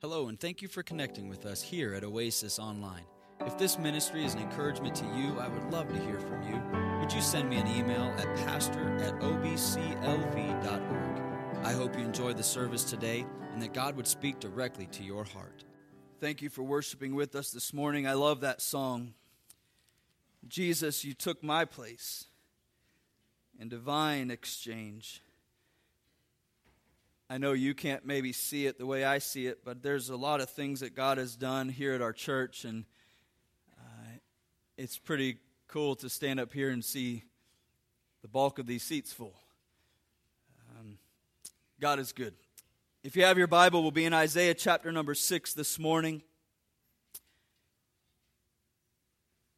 Hello, and thank you for connecting with us here at Oasis Online. If this ministry is an encouragement to you, I would love to hear from you. Would you send me an email at pastor at obclv.org? I hope you enjoyed the service today and that God would speak directly to your heart. Thank you for worshiping with us this morning. I love that song. Jesus, you took my place in divine exchange. I know you can't maybe see it the way I see it, but there's a lot of things that God has done here at our church, and uh, it's pretty cool to stand up here and see the bulk of these seats full. Um, God is good. If you have your Bible, we'll be in Isaiah chapter number 6 this morning.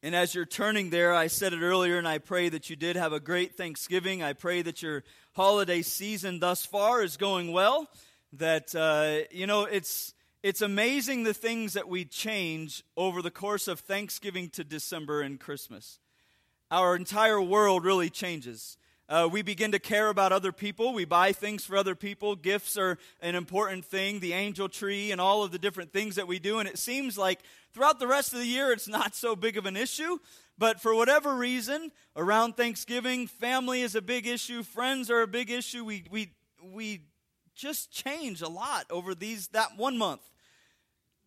And as you're turning there, I said it earlier, and I pray that you did have a great Thanksgiving. I pray that your holiday season thus far is going well. That, uh, you know, it's, it's amazing the things that we change over the course of Thanksgiving to December and Christmas. Our entire world really changes. Uh, we begin to care about other people. We buy things for other people. Gifts are an important thing, the angel tree, and all of the different things that we do. And it seems like throughout the rest of the year, it's not so big of an issue. But for whatever reason, around Thanksgiving, family is a big issue, friends are a big issue. We, we, we just change a lot over these that one month.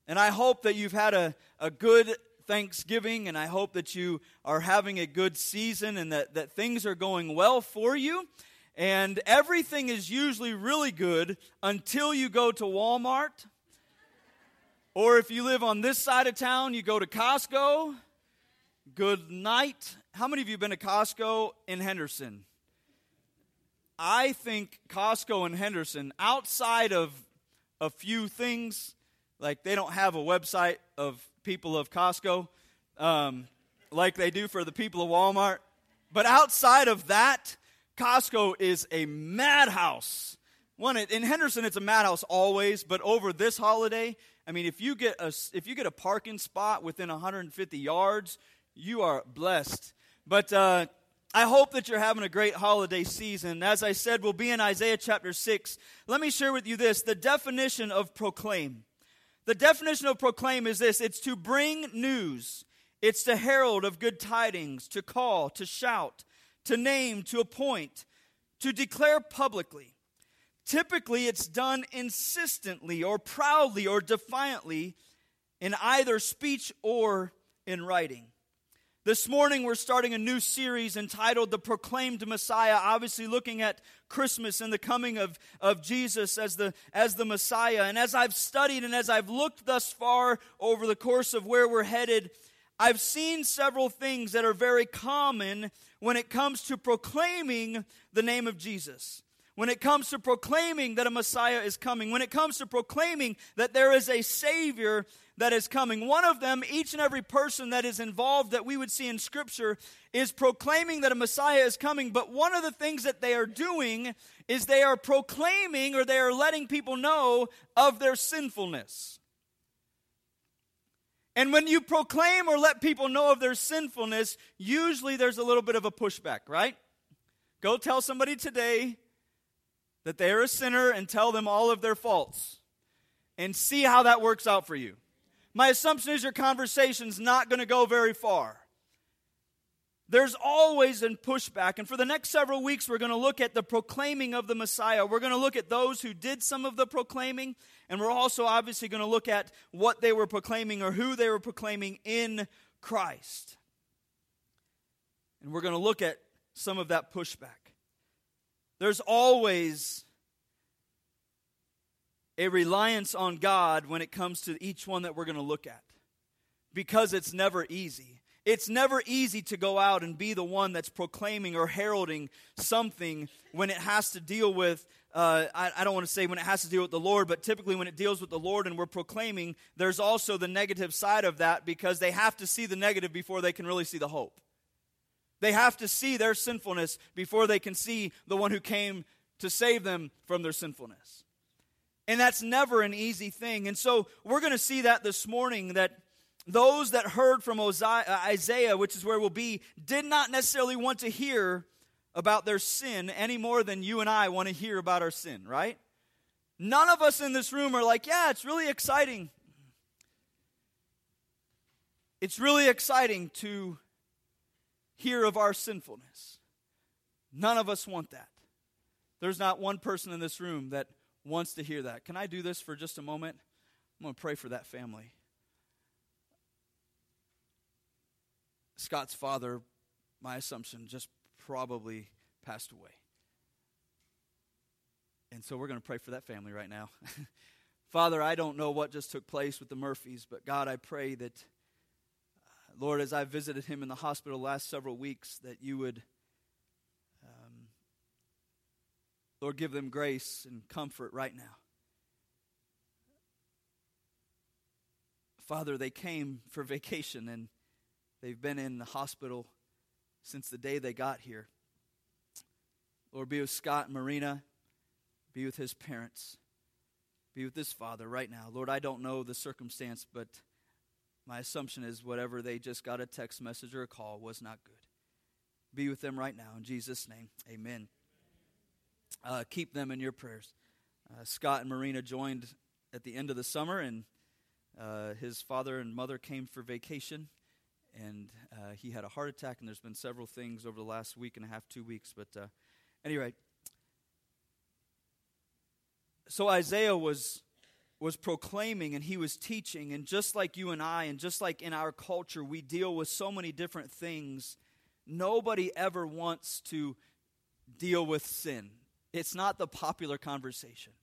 And I hope that you've had a, a good Thanksgiving, and I hope that you are having a good season and that, that things are going well for you. And everything is usually really good until you go to Walmart. Or if you live on this side of town, you go to Costco. Good night. How many of you been to Costco in Henderson? I think Costco in Henderson, outside of a few things, like they don't have a website of people of Costco um, like they do for the people of Walmart. But outside of that, Costco is a madhouse. One in Henderson, it's a madhouse always, but over this holiday, I mean, if you get a if you get a parking spot within 150 yards, you are blessed. But uh, I hope that you're having a great holiday season. As I said, we'll be in Isaiah chapter six. Let me share with you this: the definition of proclaim. The definition of proclaim is this it's to bring news, it's to herald of good tidings, to call, to shout, to name, to appoint, to declare publicly. Typically, it's done insistently or proudly or defiantly in either speech or in writing. This morning, we're starting a new series entitled The Proclaimed Messiah, obviously looking at Christmas and the coming of, of Jesus as the, as the Messiah. And as I've studied and as I've looked thus far over the course of where we're headed, I've seen several things that are very common when it comes to proclaiming the name of Jesus. When it comes to proclaiming that a Messiah is coming, when it comes to proclaiming that there is a Savior that is coming. One of them, each and every person that is involved that we would see in Scripture, is proclaiming that a Messiah is coming. But one of the things that they are doing is they are proclaiming or they are letting people know of their sinfulness. And when you proclaim or let people know of their sinfulness, usually there's a little bit of a pushback, right? Go tell somebody today that they're a sinner and tell them all of their faults and see how that works out for you my assumption is your conversation's not going to go very far. There's always a pushback. And for the next several weeks, we're going to look at the proclaiming of the Messiah. We're going to look at those who did some of the proclaiming. And we're also obviously going to look at what they were proclaiming or who they were proclaiming in Christ. And we're going to look at some of that pushback. There's always a reliance on God when it comes to each one that we're going to look at because it's never easy. It's never easy to go out and be the one that's proclaiming or heralding something when it has to deal with, uh, I, I don't want to say when it has to deal with the Lord, but typically when it deals with the Lord and we're proclaiming, there's also the negative side of that because they have to see the negative before they can really see the hope. They have to see their sinfulness before they can see the one who came to save them from their sinfulness. And that's never an easy thing. And so we're going to see that this morning that those that heard from uh, Isaiah, which is where we'll be, did not necessarily want to hear about their sin any more than you and I want to hear about our sin, right? None of us in this room are like, yeah, it's really exciting. It's really exciting to hear of our sinfulness. None of us want that. There's not one person in this room that wants to hear that. Can I do this for just a moment? I'm going to pray for that family. Scott's father, my assumption, just probably passed away. And so we're going to pray for that family right now. Father, I don't know what just took place with the Murphys, but God, I pray that, uh, Lord, as I visited him in the hospital last several weeks, that you would, um, Lord, give them grace and comfort right now. Father, they came for vacation and they've been in the hospital since the day they got here. Lord, be with Scott and Marina. Be with his parents. Be with his father right now. Lord, I don't know the circumstance, but my assumption is whatever they just got a text message or a call was not good. Be with them right now. In Jesus' name, amen. Uh, keep them in your prayers. Uh, Scott and Marina joined at the end of the summer, and uh, his father and mother came for vacation, and uh, he had a heart attack, and there's been several things over the last week and a half, two weeks. But uh, anyway, so Isaiah was was proclaiming and he was teaching and just like you and I and just like in our culture we deal with so many different things nobody ever wants to deal with sin it's not the popular conversation.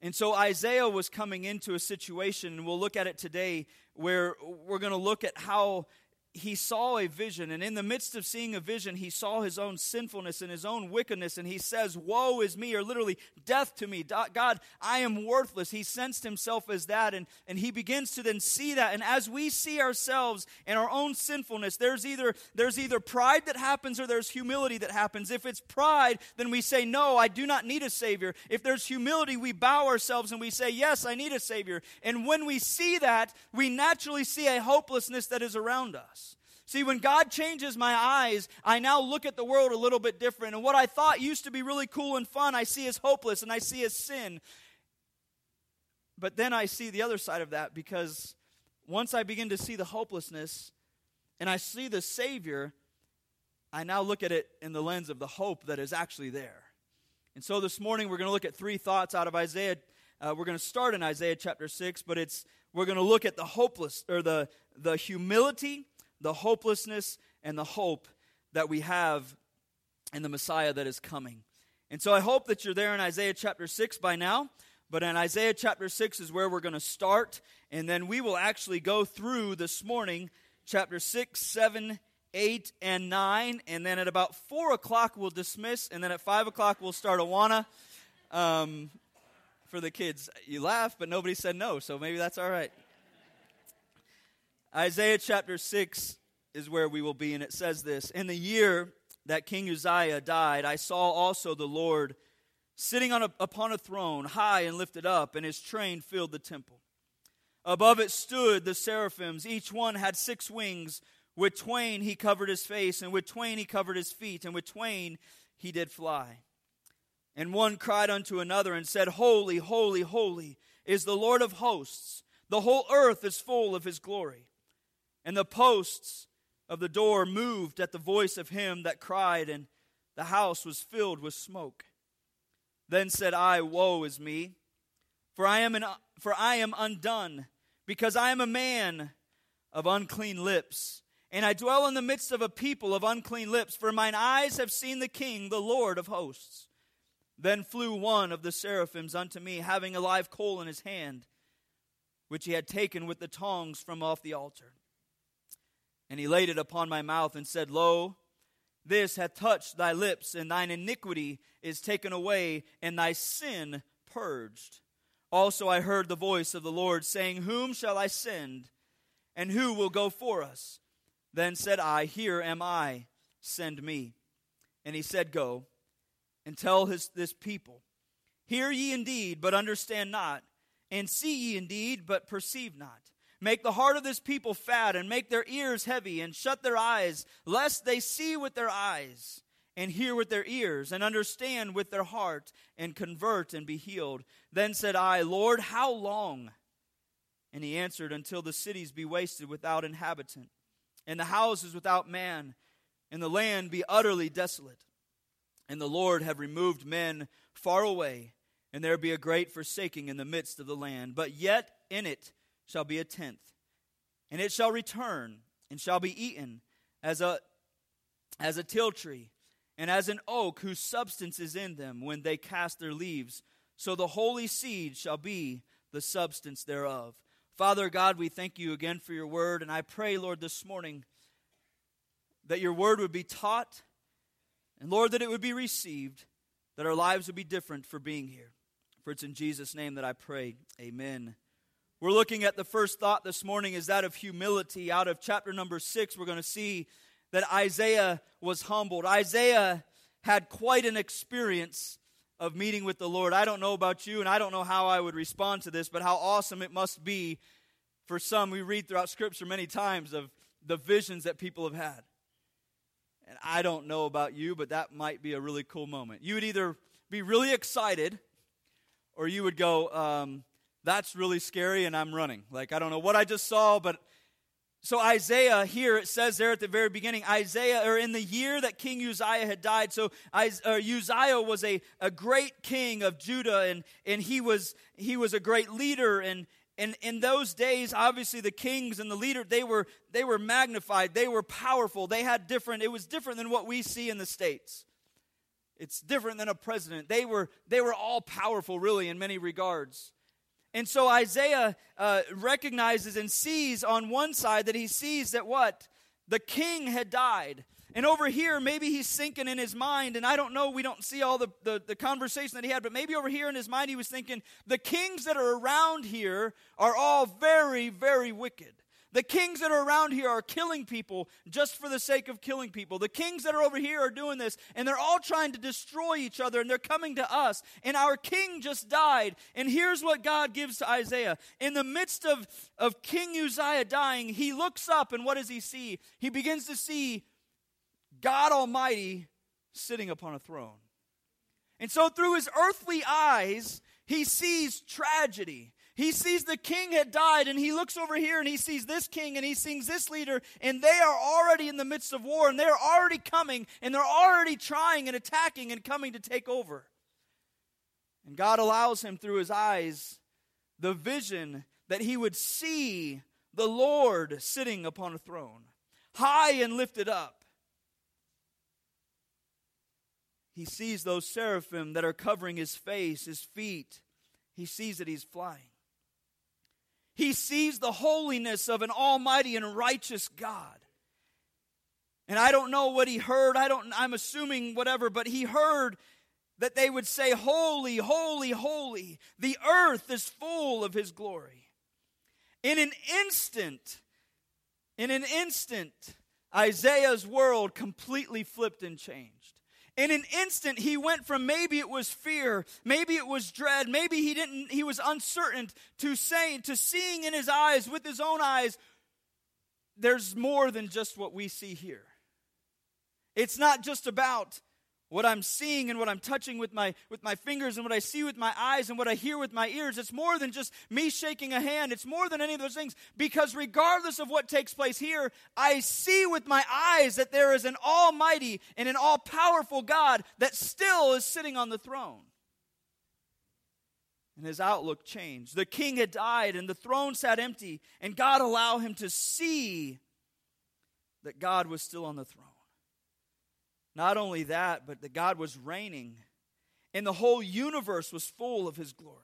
And so Isaiah was coming into a situation and we'll look at it today where we're going to look at how he saw a vision, and in the midst of seeing a vision, he saw his own sinfulness and his own wickedness, and he says, Woe is me, or literally, death to me. God, I am worthless. He sensed himself as that, and, and he begins to then see that. And as we see ourselves in our own sinfulness, there's either, there's either pride that happens or there's humility that happens. If it's pride, then we say, No, I do not need a Savior. If there's humility, we bow ourselves and we say, Yes, I need a Savior. And when we see that, we naturally see a hopelessness that is around us. See, when God changes my eyes, I now look at the world a little bit different. And what I thought used to be really cool and fun, I see as hopeless and I see as sin. But then I see the other side of that because once I begin to see the hopelessness and I see the Savior, I now look at it in the lens of the hope that is actually there. And so this morning we're going to look at three thoughts out of Isaiah. Uh, we're going to start in Isaiah chapter 6, but it's we're going to look at the hopeless or the the humility the hopelessness and the hope that we have in the Messiah that is coming. And so I hope that you're there in Isaiah chapter 6 by now. But in Isaiah chapter 6 is where we're going to start. And then we will actually go through this morning chapter 6, 7, 8, and 9. And then at about 4 o'clock, we'll dismiss. And then at 5 o'clock, we'll start Awana. Um, for the kids, you laugh, but nobody said no, so maybe that's all right. Isaiah chapter 6 is where we will be, and it says this In the year that King Uzziah died, I saw also the Lord sitting on a, upon a throne, high and lifted up, and his train filled the temple. Above it stood the seraphims. Each one had six wings. With twain he covered his face, and with twain he covered his feet, and with twain he did fly. And one cried unto another and said, Holy, holy, holy is the Lord of hosts. The whole earth is full of his glory. And the posts of the door moved at the voice of him that cried, and the house was filled with smoke. Then said I, Woe is me, for I am, an, for I am undone, because I am a man of unclean lips, and I dwell in the midst of a people of unclean lips, for mine eyes have seen the King, the Lord of hosts. Then flew one of the seraphims unto me, having a live coal in his hand, which he had taken with the tongs from off the altar. And he laid it upon my mouth and said, Lo, this hath touched thy lips, and thine iniquity is taken away, and thy sin purged. Also I heard the voice of the Lord saying, Whom shall I send, and who will go for us? Then said I, Here am I, send me. And he said, Go and tell his, this people, Hear ye indeed, but understand not, and see ye indeed, but perceive not. Make the heart of this people fat, and make their ears heavy, and shut their eyes, lest they see with their eyes, and hear with their ears, and understand with their heart, and convert and be healed. Then said I, Lord, how long? And he answered, Until the cities be wasted without inhabitant, and the houses without man, and the land be utterly desolate. And the Lord have removed men far away, and there be a great forsaking in the midst of the land. But yet in it shall be a tenth, and it shall return, and shall be eaten as a as a teil tree and as an oak whose substance is in them when they cast their leaves. So the holy seed shall be the substance thereof. Father God, we thank you again for your word, and I pray, Lord, this morning that your word would be taught, and Lord, that it would be received, that our lives would be different for being here. For it's in Jesus' name that I pray. Amen. We're looking at the first thought this morning is that of humility. Out of chapter number six, we're going to see that Isaiah was humbled. Isaiah had quite an experience of meeting with the Lord. I don't know about you, and I don't know how I would respond to this, but how awesome it must be for some. We read throughout Scripture many times of the visions that people have had. And I don't know about you, but that might be a really cool moment. You would either be really excited or you would go, um, that's really scary and I'm running. Like, I don't know what I just saw, but so Isaiah here it says there at the very beginning, Isaiah or in the year that King Uzziah had died. So Uzziah was a, a great king of Judah, and and he was he was a great leader. And and in those days, obviously the kings and the leader they were they were magnified, they were powerful, they had different. It was different than what we see in the states. It's different than a president. They were they were all powerful, really, in many regards. And so Isaiah uh, recognizes and sees on one side that he sees that what? The king had died. And over here, maybe he's thinking in his mind, and I don't know, we don't see all the, the, the, conversation that he had, but maybe over here in his mind, he was thinking, the kings that are around here are all very, very wicked. The kings that are around here are killing people just for the sake of killing people. The kings that are over here are doing this, and they're all trying to destroy each other, and they're coming to us. And our king just died. And here's what God gives to Isaiah. In the midst of, of King Uzziah dying, he looks up, and what does he see? He begins to see God Almighty sitting upon a throne. And so, through his earthly eyes, he sees tragedy. He sees the king had died, and he looks over here and he sees this king and he sees this leader, and they are already in the midst of war, and they're already coming, and they're already trying and attacking and coming to take over. And God allows him through his eyes the vision that he would see the Lord sitting upon a throne, high and lifted up. He sees those seraphim that are covering his face, his feet. He sees that he's flying. He sees the holiness of an almighty and righteous God. And I don't know what he heard. I don't I'm assuming whatever, but he heard that they would say holy, holy, holy. The earth is full of his glory. In an instant, in an instant, Isaiah's world completely flipped and changed. In an instant, he went from maybe it was fear, maybe it was dread, maybe he didn't, he was uncertain to saying, to seeing in his eyes with his own eyes, there's more than just what we see here. It's not just about what I'm seeing and what I'm touching with my, with my fingers and what I see with my eyes and what I hear with my ears. It's more than just me shaking a hand. It's more than any of those things because regardless of what takes place here, I see with my eyes that there is an almighty and an all powerful God that still is sitting on the throne. And his outlook changed. The king had died and the throne sat empty, and God allowed him to see that God was still on the throne. Not only that, but that God was reigning, and the whole universe was full of His glory.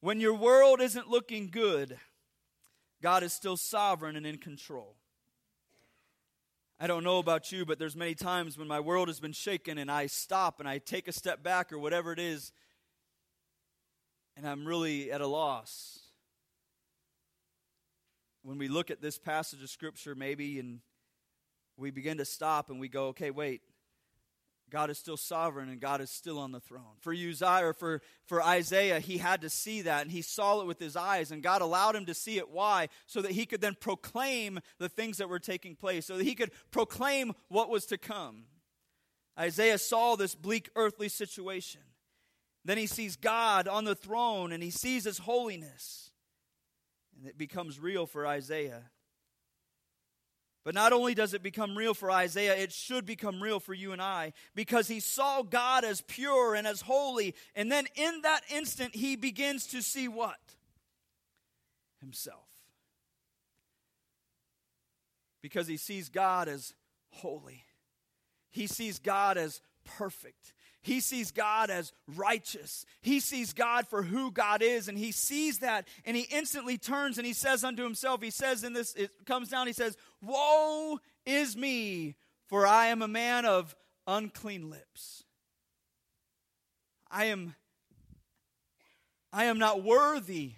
When your world isn't looking good, God is still sovereign and in control. I don't know about you, but there's many times when my world has been shaken and I stop and I take a step back or whatever it is, and I'm really at a loss. When we look at this passage of Scripture, maybe, and we begin to stop and we go, okay, wait. God is still sovereign and God is still on the throne. For Uzziah or for, for Isaiah, he had to see that and he saw it with his eyes, and God allowed him to see it. Why? So that he could then proclaim the things that were taking place, so that he could proclaim what was to come. Isaiah saw this bleak earthly situation. Then he sees God on the throne and he sees his holiness. And it becomes real for Isaiah. But not only does it become real for Isaiah, it should become real for you and I because he saw God as pure and as holy. And then in that instant, he begins to see what? Himself. Because he sees God as holy, he sees God as perfect. He sees God as righteous. He sees God for who God is, and he sees that, and he instantly turns and he says unto himself, He says in this, it comes down, he says, Woe is me, for I am a man of unclean lips. I am I am not worthy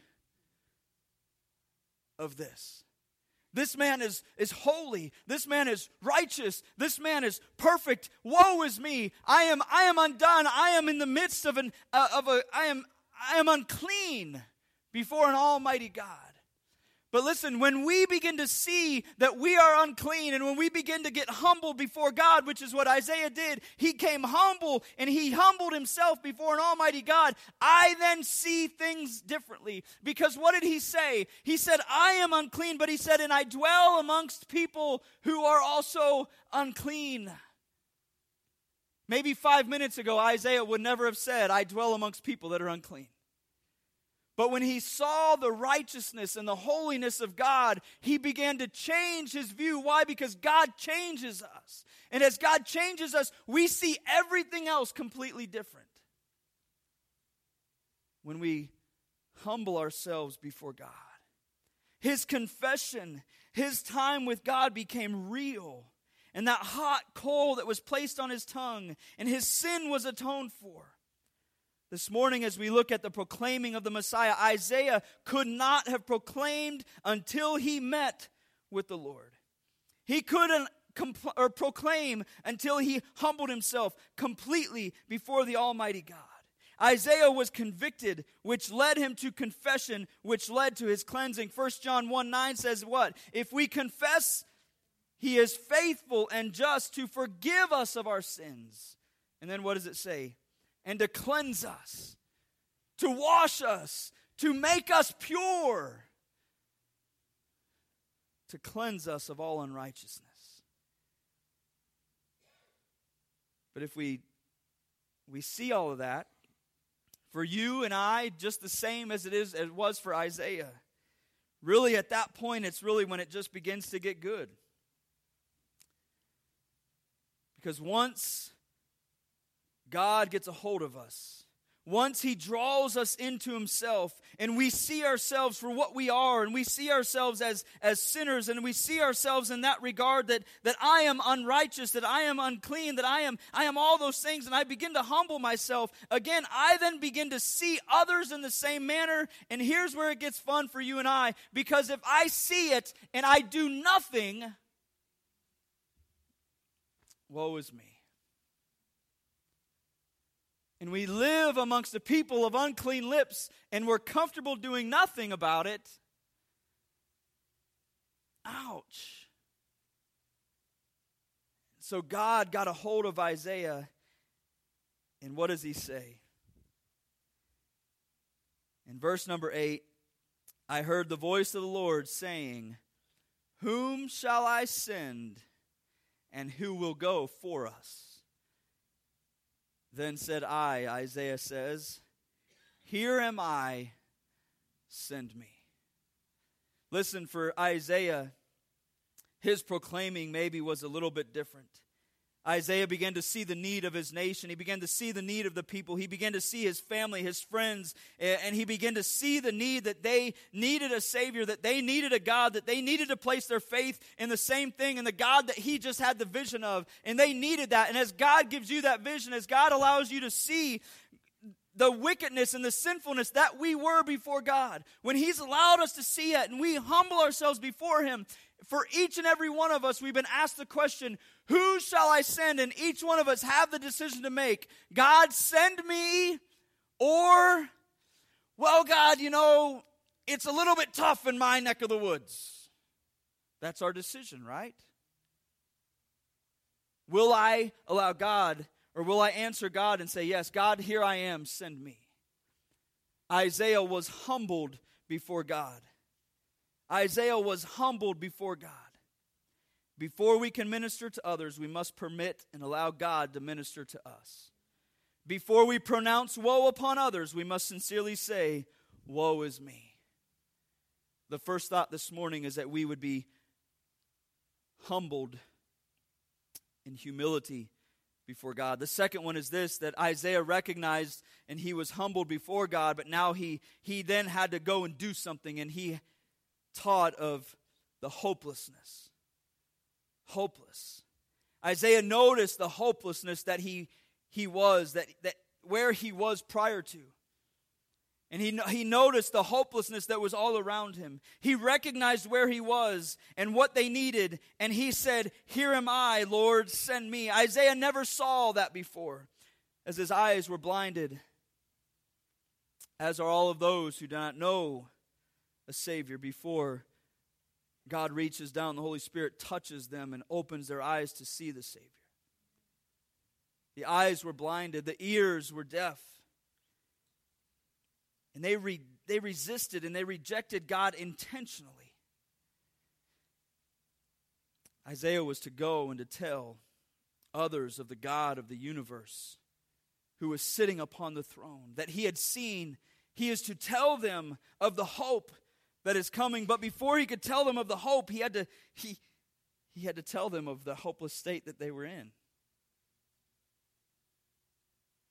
of this. This man is, is holy. This man is righteous. This man is perfect. Woe is me. I am, I am undone. I am in the midst of an, uh, of a, I am, I am unclean before an almighty God. But listen, when we begin to see that we are unclean and when we begin to get humble before God, which is what Isaiah did, he came humble and he humbled himself before an almighty God. I then see things differently. Because what did he say? He said, I am unclean, but he said, and I dwell amongst people who are also unclean. Maybe five minutes ago, Isaiah would never have said, I dwell amongst people that are unclean. But when he saw the righteousness and the holiness of God, he began to change his view. Why? Because God changes us. And as God changes us, we see everything else completely different. When we humble ourselves before God, his confession, his time with God became real. And that hot coal that was placed on his tongue, and his sin was atoned for. This morning, as we look at the proclaiming of the Messiah, Isaiah could not have proclaimed until he met with the Lord. He couldn't compl- or proclaim until he humbled himself completely before the Almighty God. Isaiah was convicted, which led him to confession, which led to his cleansing. 1 John 1 9 says, What? If we confess, he is faithful and just to forgive us of our sins. And then what does it say? And to cleanse us, to wash us, to make us pure, to cleanse us of all unrighteousness. But if we we see all of that for you and I just the same as it is as it was for Isaiah. Really at that point it's really when it just begins to get good. Because once God gets a hold of us. Once He draws us into Himself and we see ourselves for what we are and we see ourselves as, as sinners and we see ourselves in that regard that, that I am unrighteous, that I am unclean, that I am, I am all those things and I begin to humble myself, again, I then begin to see others in the same manner. And here's where it gets fun for you and I because if I see it and I do nothing, woe is me and we live amongst a people of unclean lips and we're comfortable doing nothing about it, ouch. So God got a hold of Isaiah, and what does he say? In verse number 8, I heard the voice of the Lord saying, Whom shall I send, and who will go for us? Then said I, Isaiah says, Here am I, send me. Listen, for Isaiah, his proclaiming maybe was a little bit different. Isaiah began to see the need of his nation. He began to see the need of the people. He began to see his family, his friends, and he began to see the need that they needed a Savior, that they needed a God, that they needed to place their faith in the same thing, in the God that he just had the vision of. And they needed that. And as God gives you that vision, as God allows you to see the wickedness and the sinfulness that we were before God, when He's allowed us to see it and we humble ourselves before Him, for each and every one of us, we've been asked the question, Who shall I send? And each one of us have the decision to make God, send me, or, well, God, you know, it's a little bit tough in my neck of the woods. That's our decision, right? Will I allow God, or will I answer God and say, Yes, God, here I am, send me? Isaiah was humbled before God. Isaiah was humbled before God. Before we can minister to others, we must permit and allow God to minister to us. Before we pronounce woe upon others, we must sincerely say, Woe is me. The first thought this morning is that we would be humbled in humility before God. The second one is this that Isaiah recognized and he was humbled before God, but now he he then had to go and do something and he taught of the hopelessness. Hopeless. Isaiah noticed the hopelessness that he he was that that where he was prior to. And he, he noticed the hopelessness that was all around him. He recognized where he was and what they needed. And he said, Here am I, Lord, send me. Isaiah never saw that before, as his eyes were blinded, as are all of those who do not know a Savior before God reaches down, the Holy Spirit touches them and opens their eyes to see the Savior. The eyes were blinded, the ears were deaf. And they, re- they resisted and they rejected God intentionally. Isaiah was to go and to tell others of the God of the universe who was sitting upon the throne that he had seen. He is to tell them of the hope that is coming. But before he could tell them of the hope, he had to, he, he had to tell them of the hopeless state that they were in.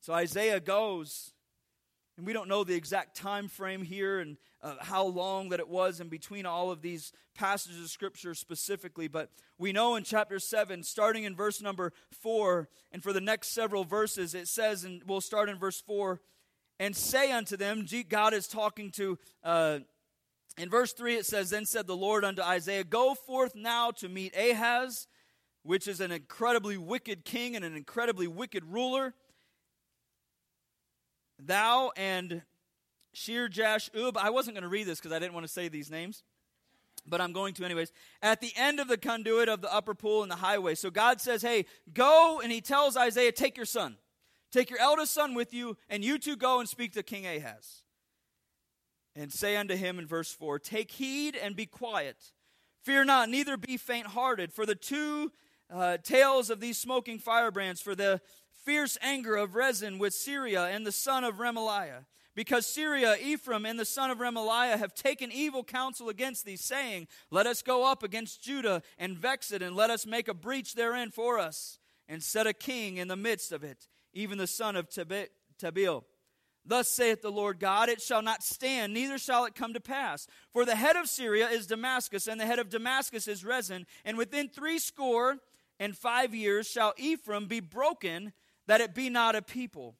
So Isaiah goes and we don't know the exact time frame here and uh, how long that it was in between all of these passages of scripture specifically but we know in chapter 7 starting in verse number 4 and for the next several verses it says and we'll start in verse 4 and say unto them god is talking to uh, in verse 3 it says then said the lord unto isaiah go forth now to meet ahaz which is an incredibly wicked king and an incredibly wicked ruler Thou and Shear-jashub. I wasn't going to read this because I didn't want to say these names, but I'm going to anyways. At the end of the conduit of the upper pool and the highway. So God says, Hey, go, and he tells Isaiah, Take your son. Take your eldest son with you, and you two go and speak to King Ahaz. And say unto him in verse 4 Take heed and be quiet. Fear not, neither be faint hearted, for the two uh, tails of these smoking firebrands, for the fierce anger of Rezin with Syria and the son of Remaliah. Because Syria, Ephraim, and the son of Remaliah have taken evil counsel against thee, saying, Let us go up against Judah and vex it, and let us make a breach therein for us, and set a king in the midst of it, even the son of Tabeel. Thus saith the Lord God, it shall not stand, neither shall it come to pass. For the head of Syria is Damascus, and the head of Damascus is Rezin, and within threescore and five years shall Ephraim be broken, that it be not a people.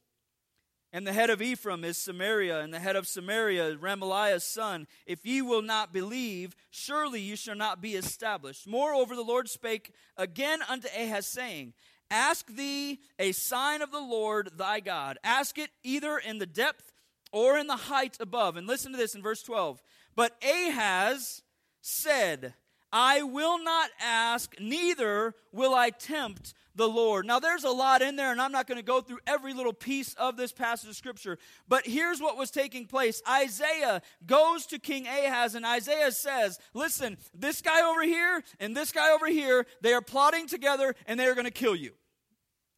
And the head of Ephraim is Samaria, and the head of Samaria, is Remaliah's son. If ye will not believe, surely you shall not be established. Moreover, the Lord spake again unto Ahaz, saying, Ask thee a sign of the Lord thy God. Ask it either in the depth or in the height above. And listen to this in verse 12. But Ahaz said, I will not ask, neither will I tempt the Lord. Now, there's a lot in there, and I'm not going to go through every little piece of this passage of Scripture, but here's what was taking place. Isaiah goes to King Ahaz, and Isaiah says, Listen, this guy over here and this guy over here, they are plotting together, and they are going to kill you.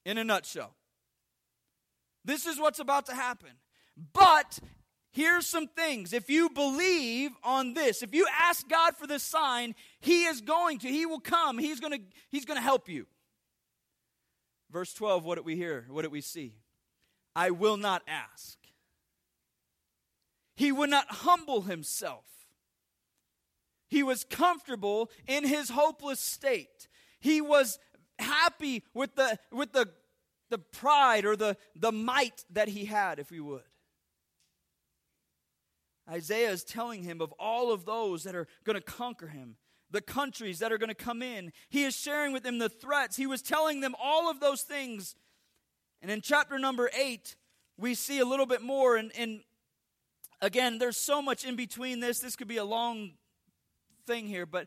In a nutshell. This is what's about to happen. But here's some things. If you believe on this, if you ask God for this sign, He is going to. He will come. He's going to, he's going to help you. Verse 12, what did we hear? What did we see? I will not ask. He would not humble himself. He was comfortable in his hopeless state. He was happy with the, with the, the pride or the, the might that he had, if we would. Isaiah is telling him of all of those that are going to conquer him the countries that are going to come in. He is sharing with them the threats. He was telling them all of those things. And in chapter number eight, we see a little bit more. And, and again, there's so much in between this. This could be a long thing here, but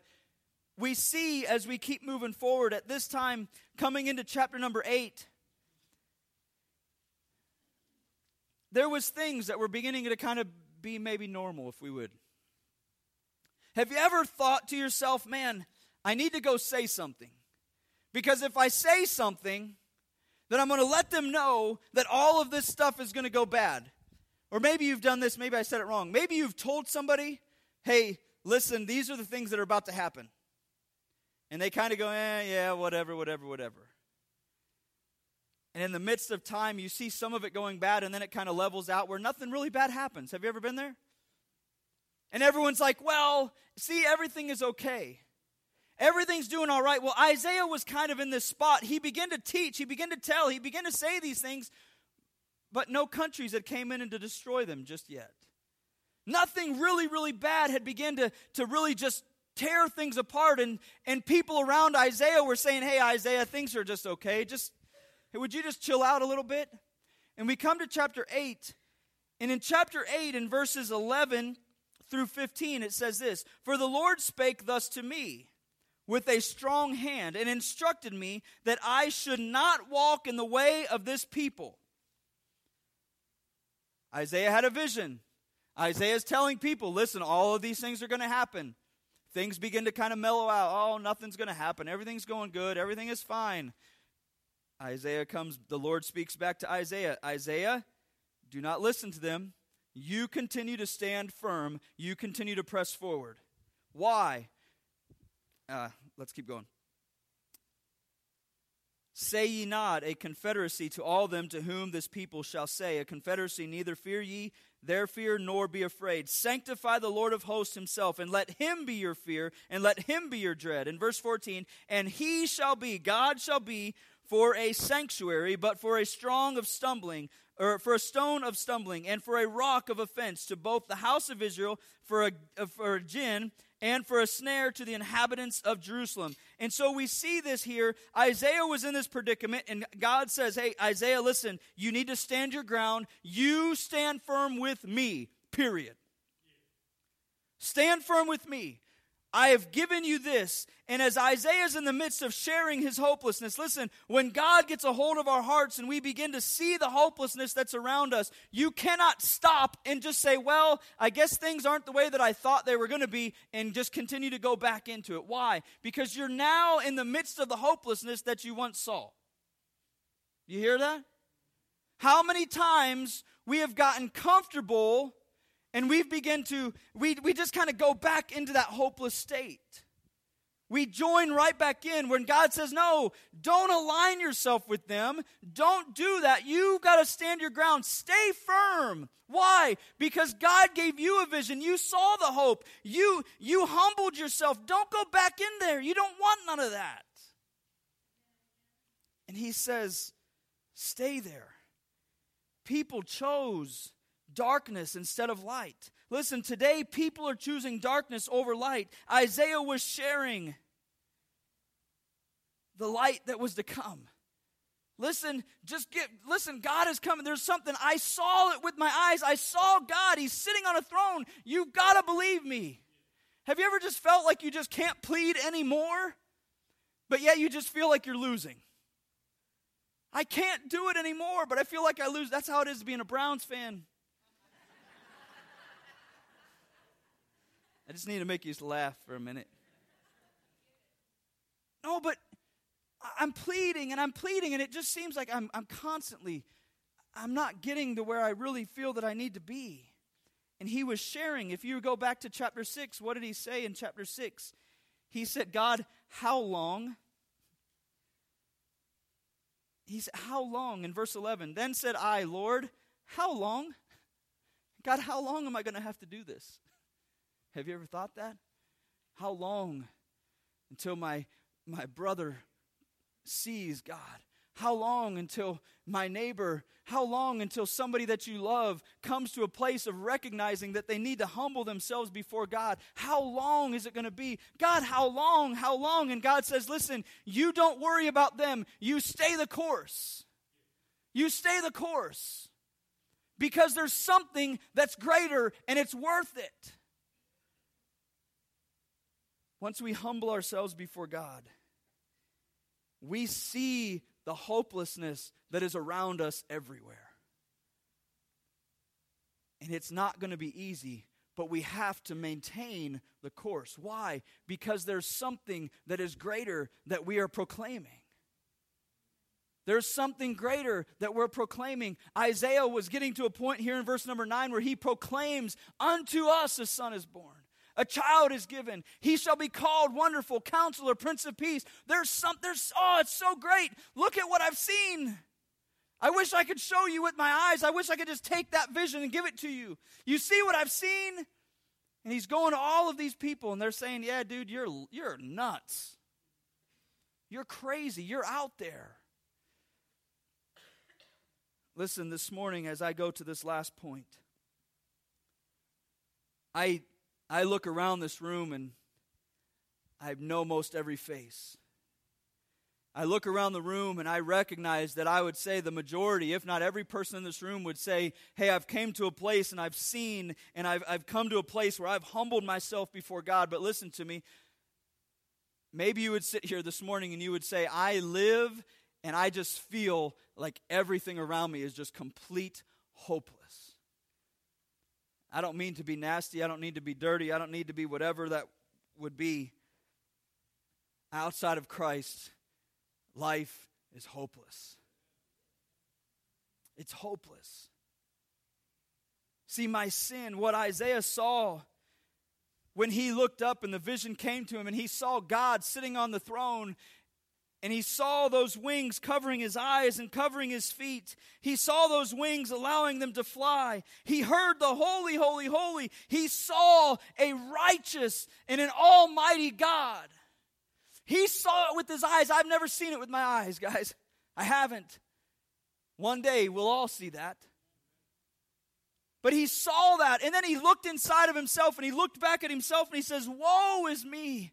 we see as we keep moving forward at this time, coming into chapter number 8, there was things that were beginning to kind of be maybe normal, if we would. Have you ever thought to yourself, man, I need to go say something? Because if I say something, then I'm going to let them know that all of this stuff is going to go bad. Or maybe you've done this, maybe I said it wrong. Maybe you've told somebody, hey, listen, these are the things that are about to happen. And they kind of go, eh, yeah, whatever, whatever, whatever. And in the midst of time, you see some of it going bad, and then it kind of levels out where nothing really bad happens. Have you ever been there? And everyone's like, well, see, everything is okay. Everything's doing all right. Well, Isaiah was kind of in this spot. He began to teach, he began to tell, he began to say these things, but no countries had came in and to destroy them just yet. Nothing really, really bad had begun to, to really just tear things apart. And, and people around Isaiah were saying, Hey, Isaiah, things are just okay. Just Hey, would you just chill out a little bit? And we come to chapter 8. And in chapter 8, in verses 11 through 15, it says this For the Lord spake thus to me with a strong hand and instructed me that I should not walk in the way of this people. Isaiah had a vision. Isaiah is telling people, listen, all of these things are going to happen. Things begin to kind of mellow out. Oh, nothing's going to happen. Everything's going good. Everything is fine. Isaiah comes, the Lord speaks back to Isaiah Isaiah, do not listen to them. You continue to stand firm. You continue to press forward. Why? Uh, let's keep going. Say ye not a confederacy to all them to whom this people shall say, A confederacy, neither fear ye their fear nor be afraid. Sanctify the Lord of hosts himself, and let him be your fear, and let him be your dread. In verse 14, and he shall be, God shall be for a sanctuary, but for a strong of stumbling, or for a stone of stumbling, and for a rock of offense to both the house of Israel, for a, for a gin, and for a snare to the inhabitants of Jerusalem. And so we see this here. Isaiah was in this predicament, and God says, Hey, Isaiah, listen, you need to stand your ground. You stand firm with me, period. Stand firm with me. I have given you this. And as Isaiah is in the midst of sharing his hopelessness, listen, when God gets a hold of our hearts and we begin to see the hopelessness that's around us, you cannot stop and just say, Well, I guess things aren't the way that I thought they were going to be, and just continue to go back into it. Why? Because you're now in the midst of the hopelessness that you once saw. You hear that? How many times we have gotten comfortable and we've begun to, we, we just kind of go back into that hopeless state. We join right back in when God says, No, don't align yourself with them. Don't do that. You've got to stand your ground. Stay firm. Why? Because God gave you a vision. You saw the hope. You, you humbled yourself. Don't go back in there. You don't want none of that. And He says, Stay there. People chose darkness instead of light. Listen, today people are choosing darkness over light. Isaiah was sharing the light that was to come. Listen, just get, listen, God is coming. There's something. I saw it with my eyes. I saw God. He's sitting on a throne. You've got to believe me. Have you ever just felt like you just can't plead anymore? But yet you just feel like you're losing. I can't do it anymore, but I feel like I lose. That's how it is being a Browns fan. I just need to make you laugh for a minute. No, but I'm pleading and I'm pleading, and it just seems like I'm, I'm constantly, I'm not getting to where I really feel that I need to be. And he was sharing. If you go back to chapter 6, what did he say in chapter 6? He said, God, how long? He said, How long? In verse 11. Then said I, Lord, how long? God, how long am I going to have to do this? Have you ever thought that? How long until my, my brother sees God? How long until my neighbor, how long until somebody that you love comes to a place of recognizing that they need to humble themselves before God? How long is it going to be? God, how long? How long? And God says, listen, you don't worry about them. You stay the course. You stay the course because there's something that's greater and it's worth it. Once we humble ourselves before God, we see the hopelessness that is around us everywhere. And it's not going to be easy, but we have to maintain the course. Why? Because there's something that is greater that we are proclaiming. There's something greater that we're proclaiming. Isaiah was getting to a point here in verse number 9 where he proclaims, Unto us a son is born. A child is given. He shall be called Wonderful Counselor, Prince of Peace. There's some, there's, oh, it's so great. Look at what I've seen. I wish I could show you with my eyes. I wish I could just take that vision and give it to you. You see what I've seen? And he's going to all of these people, and they're saying, Yeah, dude, you're, you're nuts. You're crazy. You're out there. Listen, this morning as I go to this last point, I, I look around this room and I know most every face. I look around the room and I recognize that I would say the majority, if not every person in this room, would say, Hey, I've came to a place and I've seen and I've, I've come to a place where I've humbled myself before God. But listen to me. Maybe you would sit here this morning and you would say, I live and I just feel like everything around me is just complete hopeless. I don't mean to be nasty. I don't need to be dirty. I don't need to be whatever that would be. Outside of Christ, life is hopeless. It's hopeless. See, my sin, what Isaiah saw when he looked up and the vision came to him and he saw God sitting on the throne and he saw those wings covering his eyes and covering his feet. He saw those wings allowing them to fly. He heard the holy, holy, holy. He saw a righteous and an almighty God. He saw it with his eyes. I've never seen it with my eyes, guys. I haven't. One day we'll all see that. But he saw that, and then he looked inside of himself and he looked back at himself and he says, Woe is me.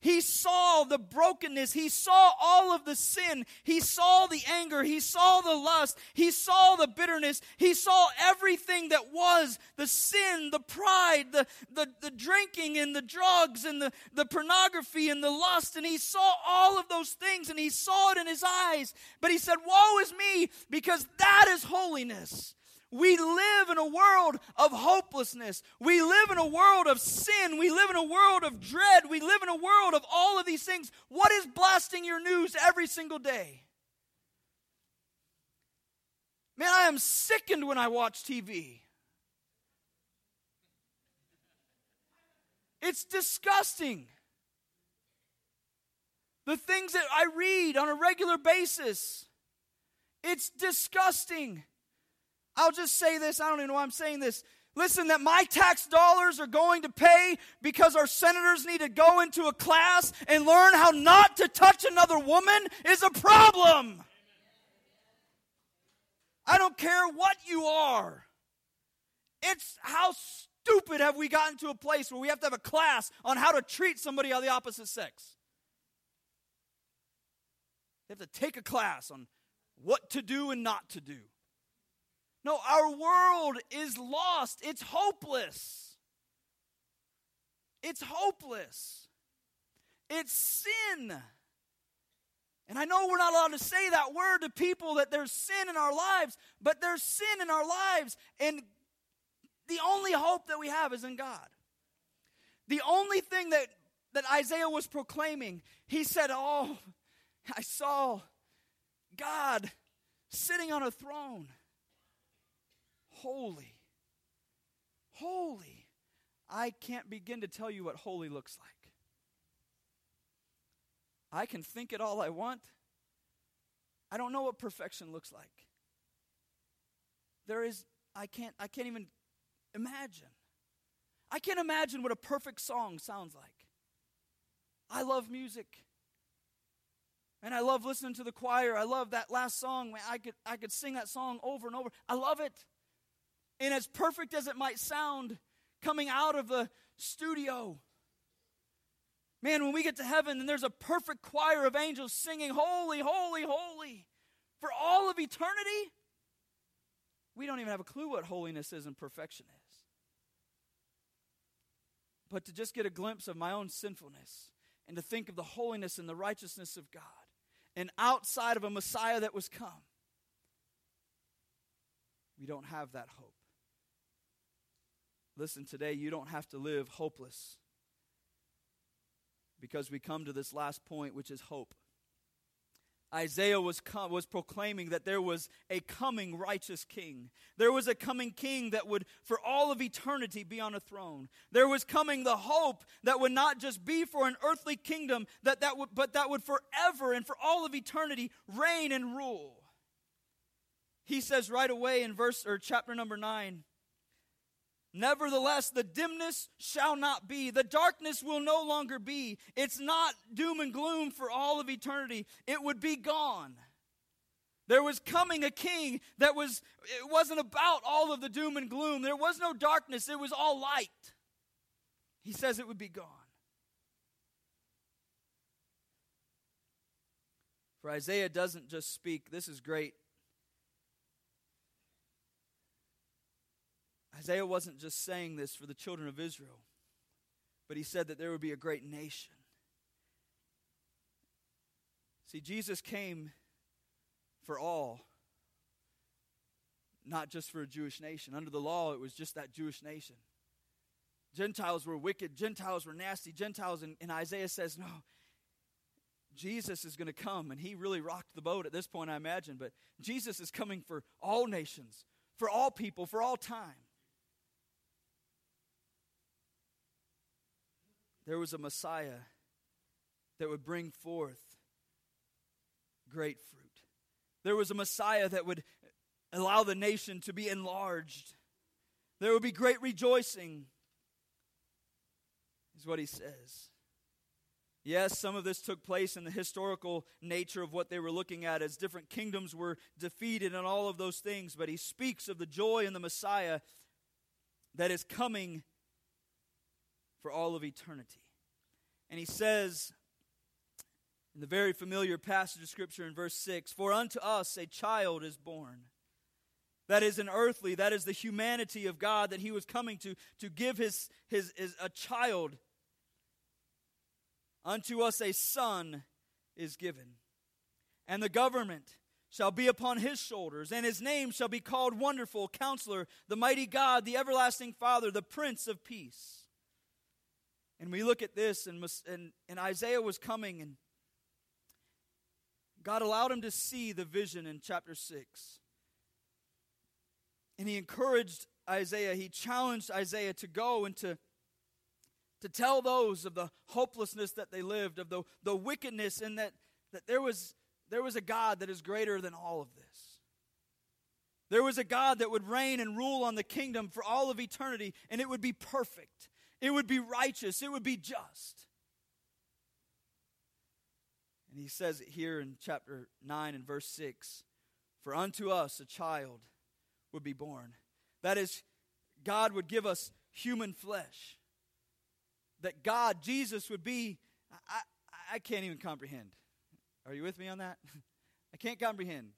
He saw the brokenness. He saw all of the sin. He saw the anger. He saw the lust. He saw the bitterness. He saw everything that was the sin, the pride, the, the, the drinking and the drugs and the, the pornography and the lust. And he saw all of those things and he saw it in his eyes. But he said, Woe is me, because that is holiness. We live in a world of hopelessness. We live in a world of sin. We live in a world of dread. We live in a world of all of these things. What is blasting your news every single day? Man, I am sickened when I watch TV. It's disgusting. The things that I read on a regular basis, it's disgusting. I'll just say this. I don't even know why I'm saying this. Listen, that my tax dollars are going to pay because our senators need to go into a class and learn how not to touch another woman is a problem. I don't care what you are. It's how stupid have we gotten to a place where we have to have a class on how to treat somebody of the opposite sex? They have to take a class on what to do and not to do. No, our world is lost. It's hopeless. It's hopeless. It's sin. And I know we're not allowed to say that word to people that there's sin in our lives, but there's sin in our lives. And the only hope that we have is in God. The only thing that, that Isaiah was proclaiming, he said, Oh, I saw God sitting on a throne holy. Holy. I can't begin to tell you what holy looks like. I can think it all I want. I don't know what perfection looks like. There is I can't I can't even imagine. I can't imagine what a perfect song sounds like. I love music. And I love listening to the choir. I love that last song. I could I could sing that song over and over. I love it. And as perfect as it might sound coming out of the studio, man, when we get to heaven and there's a perfect choir of angels singing, Holy, holy, holy, for all of eternity, we don't even have a clue what holiness is and perfection is. but to just get a glimpse of my own sinfulness and to think of the holiness and the righteousness of God and outside of a Messiah that was come. We don't have that hope. Listen, today you don't have to live hopeless because we come to this last point, which is hope. Isaiah was, was proclaiming that there was a coming righteous king. There was a coming king that would, for all of eternity, be on a throne. There was coming the hope that would not just be for an earthly kingdom, that, that would, but that would forever and for all of eternity reign and rule. He says right away in verse or chapter number 9 Nevertheless, the dimness shall not be. The darkness will no longer be. It's not doom and gloom for all of eternity. It would be gone. There was coming a king that was, it wasn't about all of the doom and gloom. There was no darkness, it was all light. He says it would be gone. For Isaiah doesn't just speak, this is great. Isaiah wasn't just saying this for the children of Israel, but he said that there would be a great nation. See, Jesus came for all, not just for a Jewish nation. Under the law, it was just that Jewish nation. Gentiles were wicked, Gentiles were nasty, Gentiles, and, and Isaiah says, no, Jesus is going to come, and he really rocked the boat at this point, I imagine, but Jesus is coming for all nations, for all people, for all time. There was a Messiah that would bring forth great fruit. There was a Messiah that would allow the nation to be enlarged. There would be great rejoicing, is what he says. Yes, some of this took place in the historical nature of what they were looking at as different kingdoms were defeated and all of those things, but he speaks of the joy in the Messiah that is coming for all of eternity. And he says in the very familiar passage of Scripture in verse 6 For unto us a child is born. That is an earthly, that is the humanity of God that he was coming to, to give his, his, his a child. Unto us a son is given. And the government shall be upon his shoulders, and his name shall be called Wonderful, Counselor, the Mighty God, the Everlasting Father, the Prince of Peace. And we look at this, and, and, and Isaiah was coming, and God allowed him to see the vision in chapter 6. And he encouraged Isaiah, he challenged Isaiah to go and to, to tell those of the hopelessness that they lived, of the, the wickedness, and that, that there, was, there was a God that is greater than all of this. There was a God that would reign and rule on the kingdom for all of eternity, and it would be perfect. It would be righteous. It would be just. And he says it here in chapter 9 and verse 6 For unto us a child would be born. That is, God would give us human flesh. That God, Jesus, would be, I, I, can't even comprehend. Are you with me on that? I can't comprehend.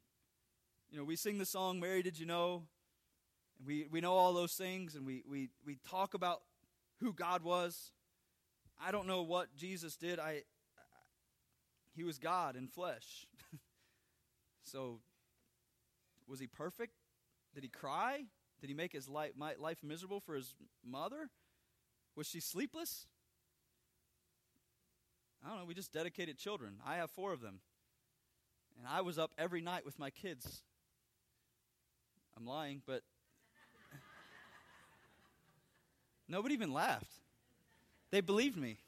You know, we sing the song, Mary, Did You Know? And we, we know all those things, and we, we, we talk about who God was. I don't know what Jesus did. I, I he was God in flesh. so was he perfect? Did he cry? Did he make his life, life miserable for his mother? Was she sleepless? I don't know. We just dedicated children. I have four of them. And I was up every night with my kids. I'm lying, but Nobody even laughed. They believed me.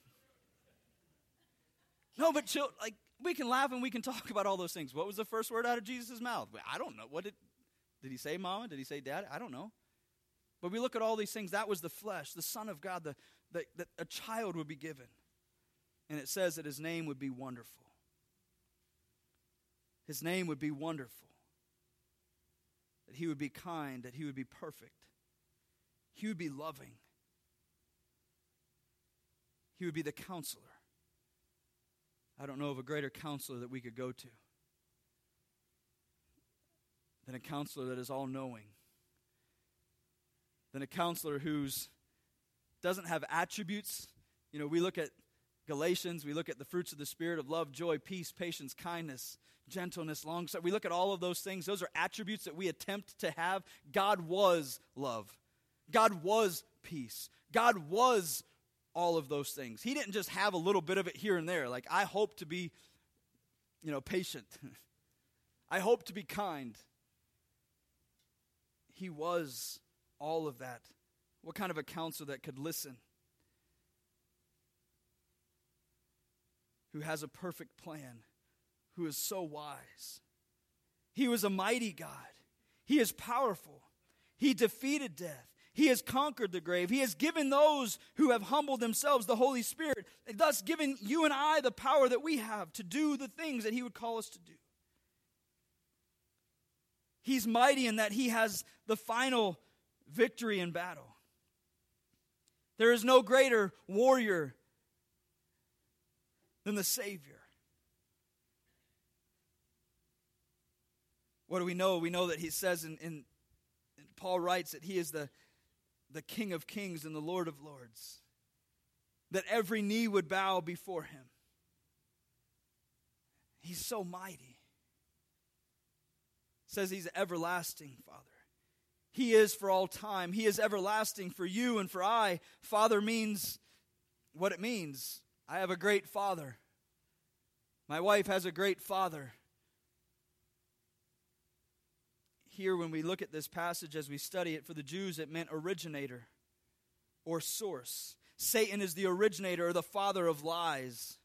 No, but chill, like we can laugh and we can talk about all those things. What was the first word out of Jesus' mouth? I don't know. What did did he say, Mama? Did he say, Dad? I don't know. But we look at all these things. That was the flesh, the Son of God, the, the, that a child would be given. And it says that his name would be wonderful. His name would be wonderful. That he would be kind, that he would be perfect. He would be loving. He would be the counselor. I don't know of a greater counselor that we could go to than a counselor that is all knowing, than a counselor whose doesn't have attributes. You know, we look at Galatians, we look at the fruits of the Spirit of love, joy, peace, patience, kindness, gentleness, long suffering. We look at all of those things. Those are attributes that we attempt to have. God was love. God was peace. God was all of those things. He didn't just have a little bit of it here and there. Like, I hope to be, you know, patient. I hope to be kind. He was all of that. What kind of a counselor that could listen? Who has a perfect plan? Who is so wise? He was a mighty God. He is powerful. He defeated death. He has conquered the grave. He has given those who have humbled themselves the Holy Spirit, thus giving you and I the power that we have to do the things that He would call us to do. He's mighty in that He has the final victory in battle. There is no greater warrior than the Savior. What do we know? We know that he says, in, Paul writes that he is the, the King of kings and the Lord of lords, that every knee would bow before him. He's so mighty. says he's everlasting, Father. He is for all time. He is everlasting for you and for I. Father means what it means. I have a great father. My wife has a great father. Here, when we look at this passage as we study it, for the Jews, it meant originator or source. Satan is the originator or the father of lies.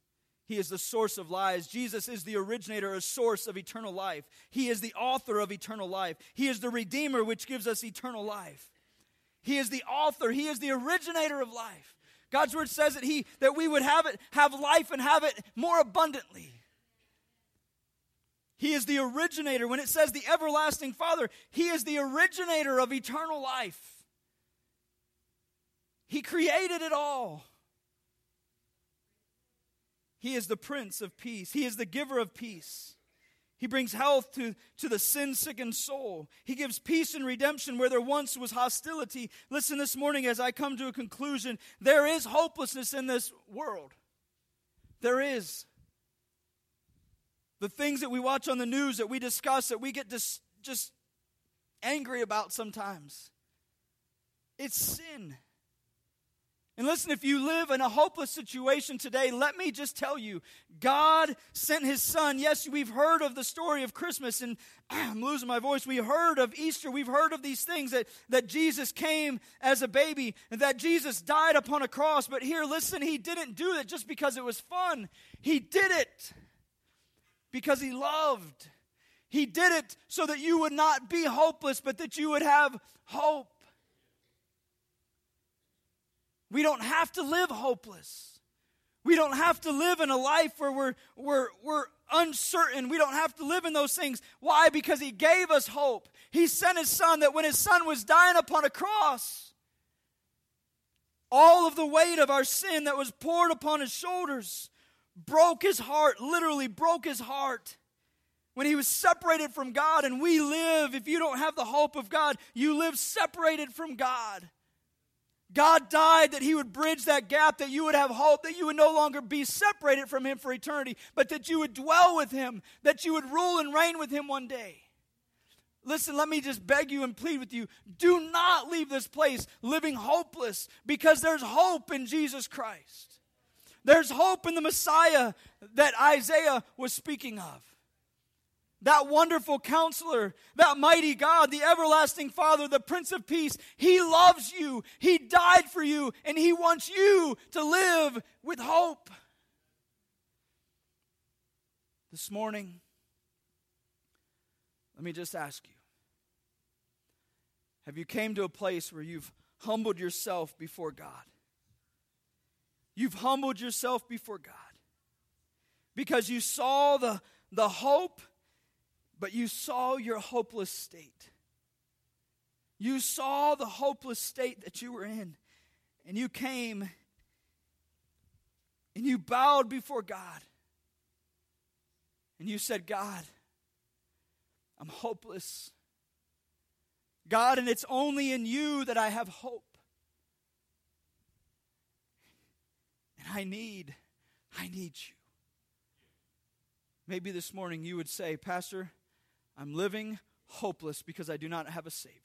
He is the source of lies. Jesus is the originator or source of eternal life. He is the author of eternal life. He is the Redeemer, which gives us eternal life. He is the author. He is the originator of life. God's word says that he that we would have it, have life and have it more abundantly. He is the originator. When it says the everlasting Father, He is the originator of eternal life. He created it all. He is the Prince of Peace. He is the giver of peace. He brings health to, to the sin sickened soul. He gives peace and redemption where there once was hostility. Listen this morning as I come to a conclusion there is hopelessness in this world. There is. The things that we watch on the news, that we discuss, that we get dis- just angry about sometimes, it's sin. And listen, if you live in a hopeless situation today, let me just tell you God sent his son. Yes, we've heard of the story of Christmas, and I'm losing my voice. We heard of Easter. We've heard of these things that, that Jesus came as a baby and that Jesus died upon a cross. But here, listen, he didn't do it just because it was fun, he did it because he loved. He did it so that you would not be hopeless, but that you would have hope. We don't have to live hopeless. We don't have to live in a life where we're, we're, we're uncertain. We don't have to live in those things. Why? Because He gave us hope. He sent His Son that when His Son was dying upon a cross, all of the weight of our sin that was poured upon His shoulders broke His heart, literally broke His heart. When he was separated from God, and we live, if you don't have the hope of God, you live separated from God. God died that He would bridge that gap, that you would have hope, that you would no longer be separated from Him for eternity, but that you would dwell with Him, that you would rule and reign with Him one day. Listen, let me just beg you and plead with you do not leave this place living hopeless because there's hope in Jesus Christ. There's hope in the Messiah that Isaiah was speaking of that wonderful counselor, that mighty God, the everlasting Father, the Prince of Peace. He loves you. He died for you, and He wants you to live with hope. This morning, let me just ask you Have you came to a place where you've humbled yourself before God? You've humbled yourself before God because you saw the, the hope but you saw your hopeless state. You saw the hopeless state that you were in, and you came and you bowed before God. And you said, God, I'm hopeless. God, and it's only in you that I have hope. I need, I need you. Maybe this morning you would say, Pastor, I'm living hopeless because I do not have a Savior.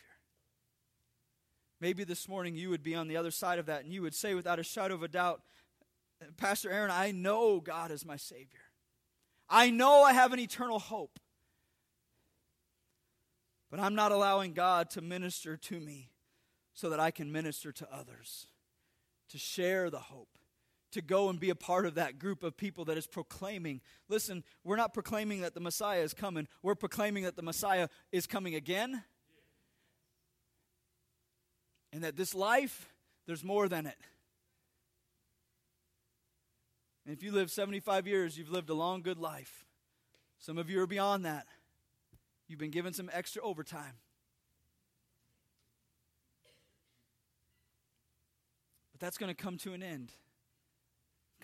Maybe this morning you would be on the other side of that and you would say without a shadow of a doubt, Pastor Aaron, I know God is my Savior. I know I have an eternal hope. But I'm not allowing God to minister to me so that I can minister to others, to share the hope, to go and be a part of that group of people that is proclaiming. Listen, we're not proclaiming that the Messiah is coming, we're proclaiming that the Messiah is coming again. And that this life, there's more than it. And if you live 75 years, you've lived a long, good life. Some of you are beyond that. You've been given some extra overtime. But that's going to come to an end.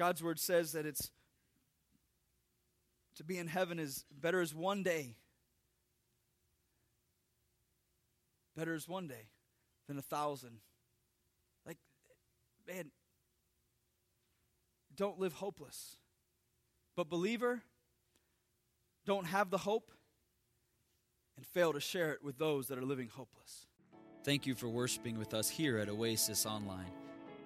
God's word says that it's to be in heaven is better as one day. Better as one day than a thousand. Like, man, don't live hopeless. But, believer, don't have the hope and fail to share it with those that are living hopeless. Thank you for worshiping with us here at Oasis Online.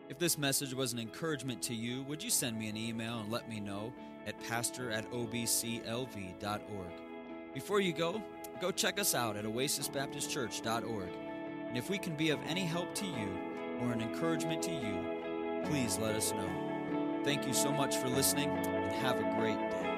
If this message was an encouragement to you, would you send me an email and let me know at pastor at obclv.org? Before you go, go check us out at oasisbaptistchurch.org. And if we can be of any help to you or an encouragement to you, please let us know. Thank you so much for listening and have a great day.